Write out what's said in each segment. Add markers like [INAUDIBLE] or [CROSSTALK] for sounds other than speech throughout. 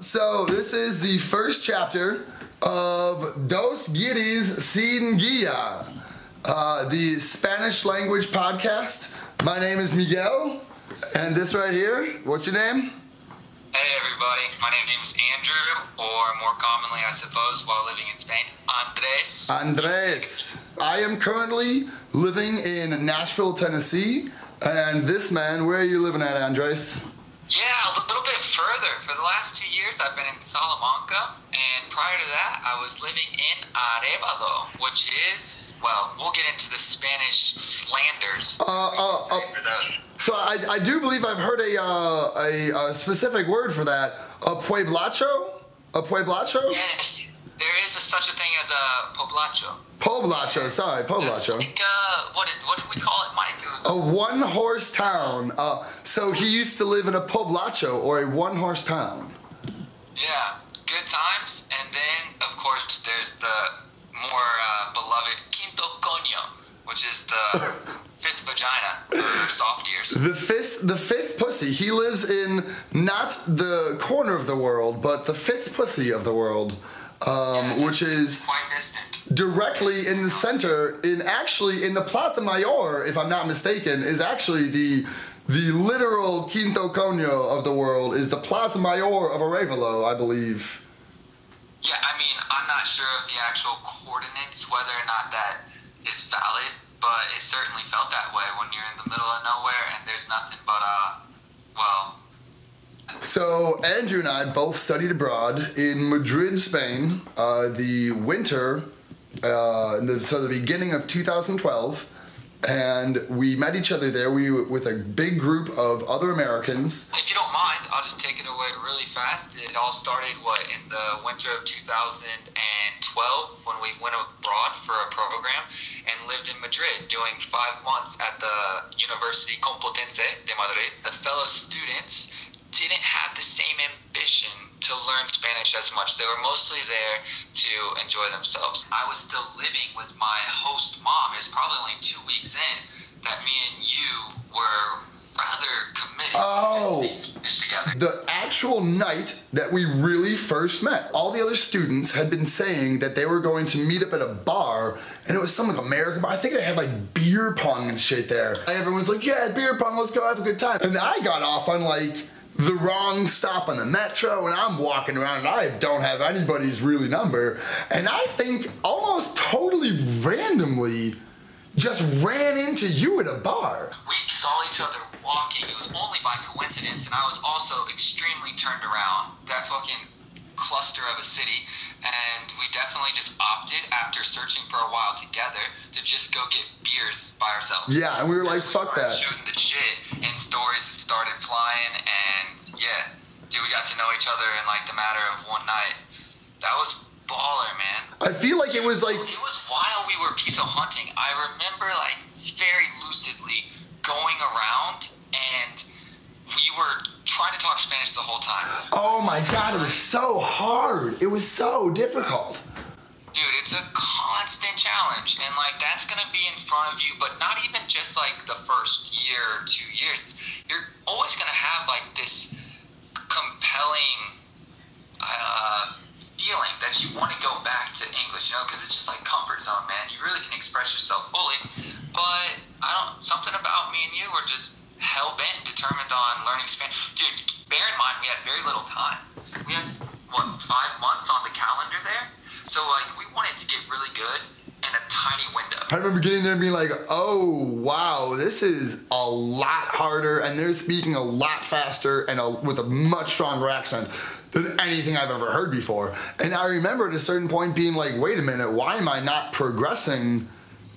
So this is the first chapter of Dos Guiris Sin Guia, uh, the Spanish language podcast. My name is Miguel, and this right here, what's your name? Hey everybody, my name is Andrew, or more commonly, I suppose, while living in Spain, Andres. Andres. I am currently living in Nashville, Tennessee, and this man, where are you living at, Andres? Yeah, a little bit further. For the last two years, I've been in Salamanca, and prior to that, I was living in Arevalo, which is, well, we'll get into the Spanish slanders. Uh, uh, uh, so I, I do believe I've heard a, uh, a, a specific word for that. A pueblacho? A pueblacho? Yes, there is a, such a thing as a poblacho. Poblacho, sorry, poblacho. like, uh, what, is, what did we call it, Mike? It A one horse town. Uh, so he used to live in a poblacho or a one horse town. Yeah, good times. And then, of course, there's the more uh, beloved Quinto Coño, which is the [LAUGHS] fifth vagina for soft ears. The fifth, the fifth pussy. He lives in not the corner of the world, but the fifth pussy of the world, um, which is Quite directly in the center. In actually in the Plaza Mayor, if I'm not mistaken, is actually the the literal Quinto Coño of the world. Is the Plaza Mayor of Arevalo, I believe. Yeah, I mean, I'm not sure of the actual coordinates, whether or not that is valid, but it certainly felt that way when you're in the middle of nowhere and there's nothing but, uh, well, So Andrew and I both studied abroad in Madrid, Spain. Uh, the winter, uh, the, so the beginning of 2012, and we met each other there. We were with a big group of other Americans. If you don't mind, I'll just take it away really fast. It all started, what, in the winter of 2012 when we went abroad for a program and lived in Madrid doing five months at the University Complutense de Madrid. The fellow students didn't have the same ambition to learn Spanish as much. They were mostly there to enjoy themselves. I was still living with my host mom. It was probably only two weeks in that me and you were rather committed Oh. to Spanish together. The actual night that we really first met, all the other students had been saying that they were going to meet up at a bar, and it was some like American bar. I think they had like beer pong and shit there. And everyone's like, "Yeah, beer pong, let's go have a good time." And I got off on like the wrong stop on the metro, and I'm walking around, and I don't have anybody's really number, and I think almost totally randomly just ran into you at a bar. we saw each other walking. It was only by coincidence, and I was also extremely turned around. That fucking cluster of a city, and we definitely just opted after searching for a while together to just go get beers by ourselves. Yeah, and we were like, "Fuck that." Shooting the shit, and stories started flying, and yeah, dude, we got to know each other in like the matter of one night. That was baller, man. I feel like it was like It was while we were piso hunting. I remember like very lucidly going around and we were trying to talk Spanish the whole time. Oh my god, it was so hard. It was so difficult. Dude, it's a constant challenge and like that's gonna be in front of you, but not even just like the first year or two years. You're always gonna have like this compelling uh, feeling that you want to go back to English, you know, because it's just like comfort zone, man. You really can express yourself fully, but I don't. Something about me and you were just hell bent, determined on learning Spanish. Dude, bear in mind we had very little time. We had what five months on the calendar there, so like we wanted to get really good in a tiny window. I remember getting there and being like, oh wow, this is a lot harder, and they're speaking a lot faster and a, with a much stronger accent than anything I've ever heard before. And I remember at a certain point being like, wait a minute, why am I not progressing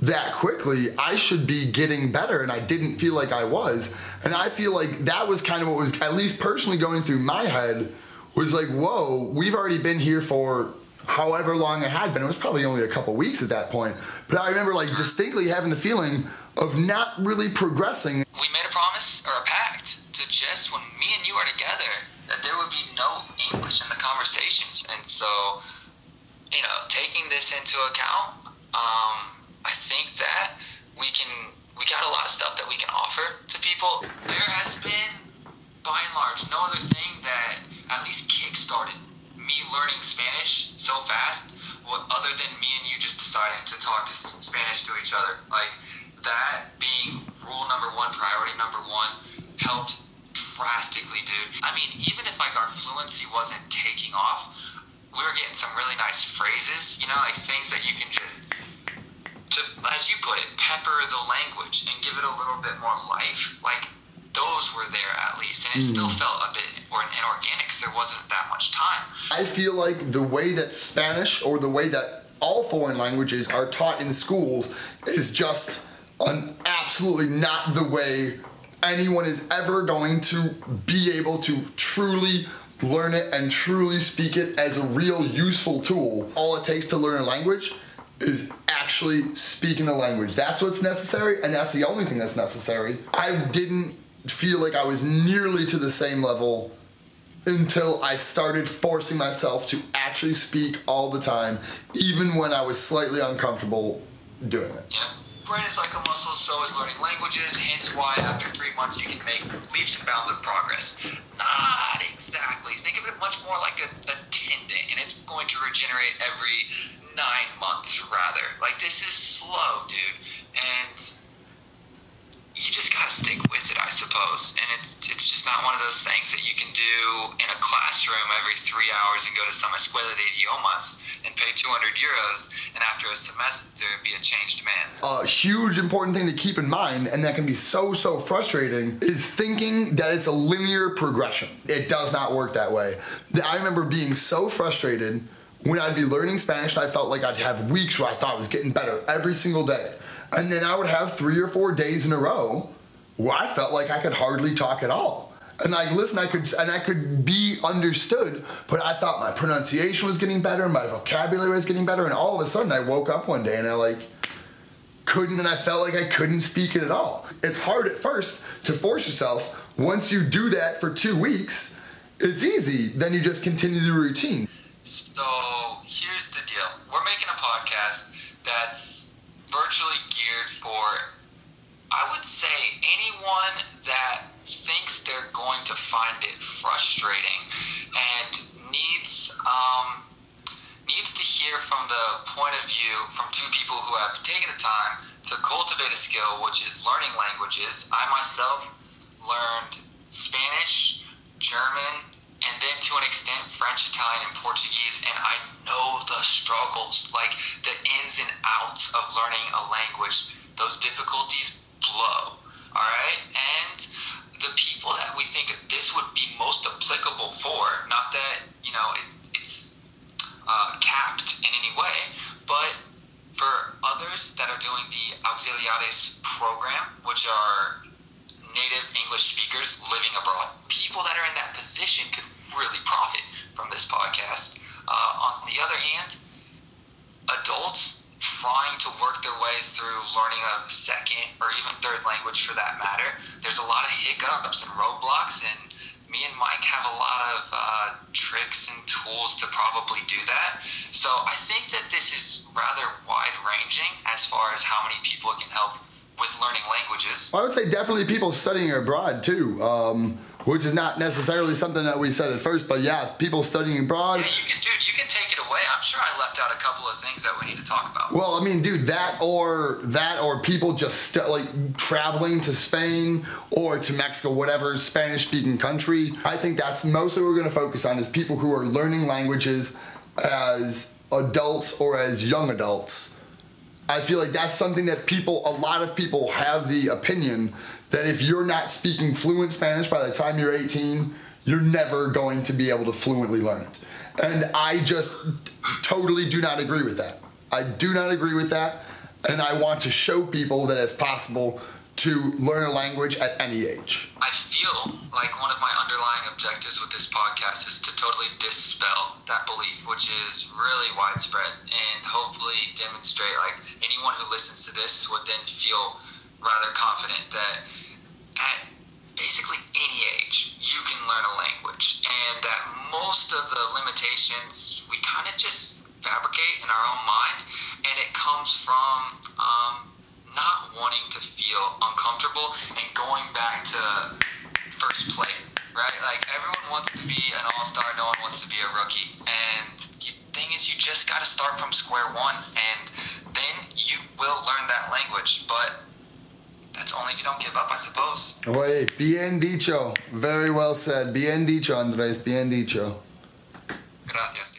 that quickly? I should be getting better, and I didn't feel like I was. And I feel like that was kind of what was, at least personally, going through my head was like, whoa, we've already been here for however long it had been. It was probably only a couple weeks at that point. But I remember like distinctly having the feeling of not really progressing. we made a promise or a pact to just when me and you are together that there would be no English in the conversations. And so, you know, taking this into account, um, I think that we can we got a lot of stuff that we can offer to people. There has been, by and large, no other thing that at least kick-started me learning Spanish so fast, What other than me and you just deciding to talk to Spanish to each other. Like that being rule number one, priority number one, helped drastically, dude. I mean, even if like our fluency wasn't taking off, we were getting some really nice phrases, you know, like things that you can just to, as you put it, pepper the language and give it a little bit more life. Like those were there at least, and it mm. still hmm. felt a bit or inorganic there wasn't that much time. I feel like the way that Spanish or the way that all foreign languages are taught in schools is just an absolutely not the way anyone is ever going to be able to truly learn it and truly speak it as a real useful tool. All it takes to learn a language is actually speaking the language. That's what's necessary, and that's the only thing that's necessary. I didn't feel like I was nearly to the same level until I started forcing myself to actually speak all the time, even when I was slightly uncomfortable doing it. Yeah. Brain is like a muscle, so is learning languages, hence why after three months you can make leaps and bounds of progress. Not exactly. Think of it much more like a, a tendon, and it's going to regenerate every nine months, rather. Like, this is slow, dude. And you just gotta stick with it, I suppose. And it's it's just not one of those things that you can do in a classroom every three hours and go to some escuela de idiomas and pay 200 euros, and after a semester be a changed man. A huge important thing to keep in mind, and that can be so so frustrating, is thinking that it's a linear progression. It does not work that way. I remember being so frustrated when I'd be learning Spanish and I felt like I'd have weeks where I thought I was getting better every single day. And then I would have three or four days in a row where I felt like I could hardly talk at all. And I listen, I could and I could be understood, but I thought my pronunciation was getting better, and my vocabulary was getting better, and all of a sudden I woke up one day and I like couldn't and I felt like I couldn't speak it at all. It's hard at first to force yourself. Once you do that for two weeks, it's easy. Then you just continue the routine. So here's the deal. We're making a podcast that's virtually geared for, anyone that thinks they're going to find it frustrating and needs um, needs to hear from the point of view from two people who have taken the time to cultivate a skill, which is learning languages. I myself learned Spanish, German, and then to an extent French, Italian, and Portuguese, and I know the struggles, like the ins and outs of learning a language. Those difficulties blow, all right? And the people that we think this would be most applicable for, not that, you know, it, it's uh, capped in any way, but for others that are doing the Auxiliares program, which are native English speakers living abroad, people that are in that position could really profit from this podcast. Uh, on the other hand, adults trying to work their way through learning a second or even third language for that matter, there's a lot of hiccups and roadblocks, and me and Mike have a lot of uh, tricks and tools to probably do that. So I think that this is rather wide ranging as far as how many people it can help with learning languages. I would say definitely people studying abroad too, um, which is not necessarily something that we said at first, but yeah, people studying abroad. Yeah, you can, dude, you can take away. I'm sure I left out a couple of things that we need to talk about. Well, I mean, dude, that or that or people just st- like traveling to Spain or to Mexico, whatever Spanish-speaking country. I think that's mostly what we're going to focus on is people who are learning languages as adults or as young adults I feel like that's something that people, a lot of people have the opinion that if you're not speaking fluent Spanish by the time you're 18, you're never going to be able to fluently learn it. And I just totally do not agree with that. I do not agree with that. And I want to show people that it's possible to learn a language at any age? I feel like one of my underlying objectives with this podcast is to totally dispel that belief, which is really widespread, and hopefully demonstrate like anyone who listens to this would then feel rather confident that at basically any age you can learn a language, and that most of the limitations we kind of just fabricate in our own mind, and it comes from um, not wanting to feel uncomfortable and going back to first play, right? Like everyone wants to be an all star, no one wants to be a rookie. And the thing is, you just got to start from square one, and then you will learn that language. But that's only if you don't give up, I suppose. Oye, bien dicho. Very well said. Bien dicho, Andres. Bien dicho. Gracias.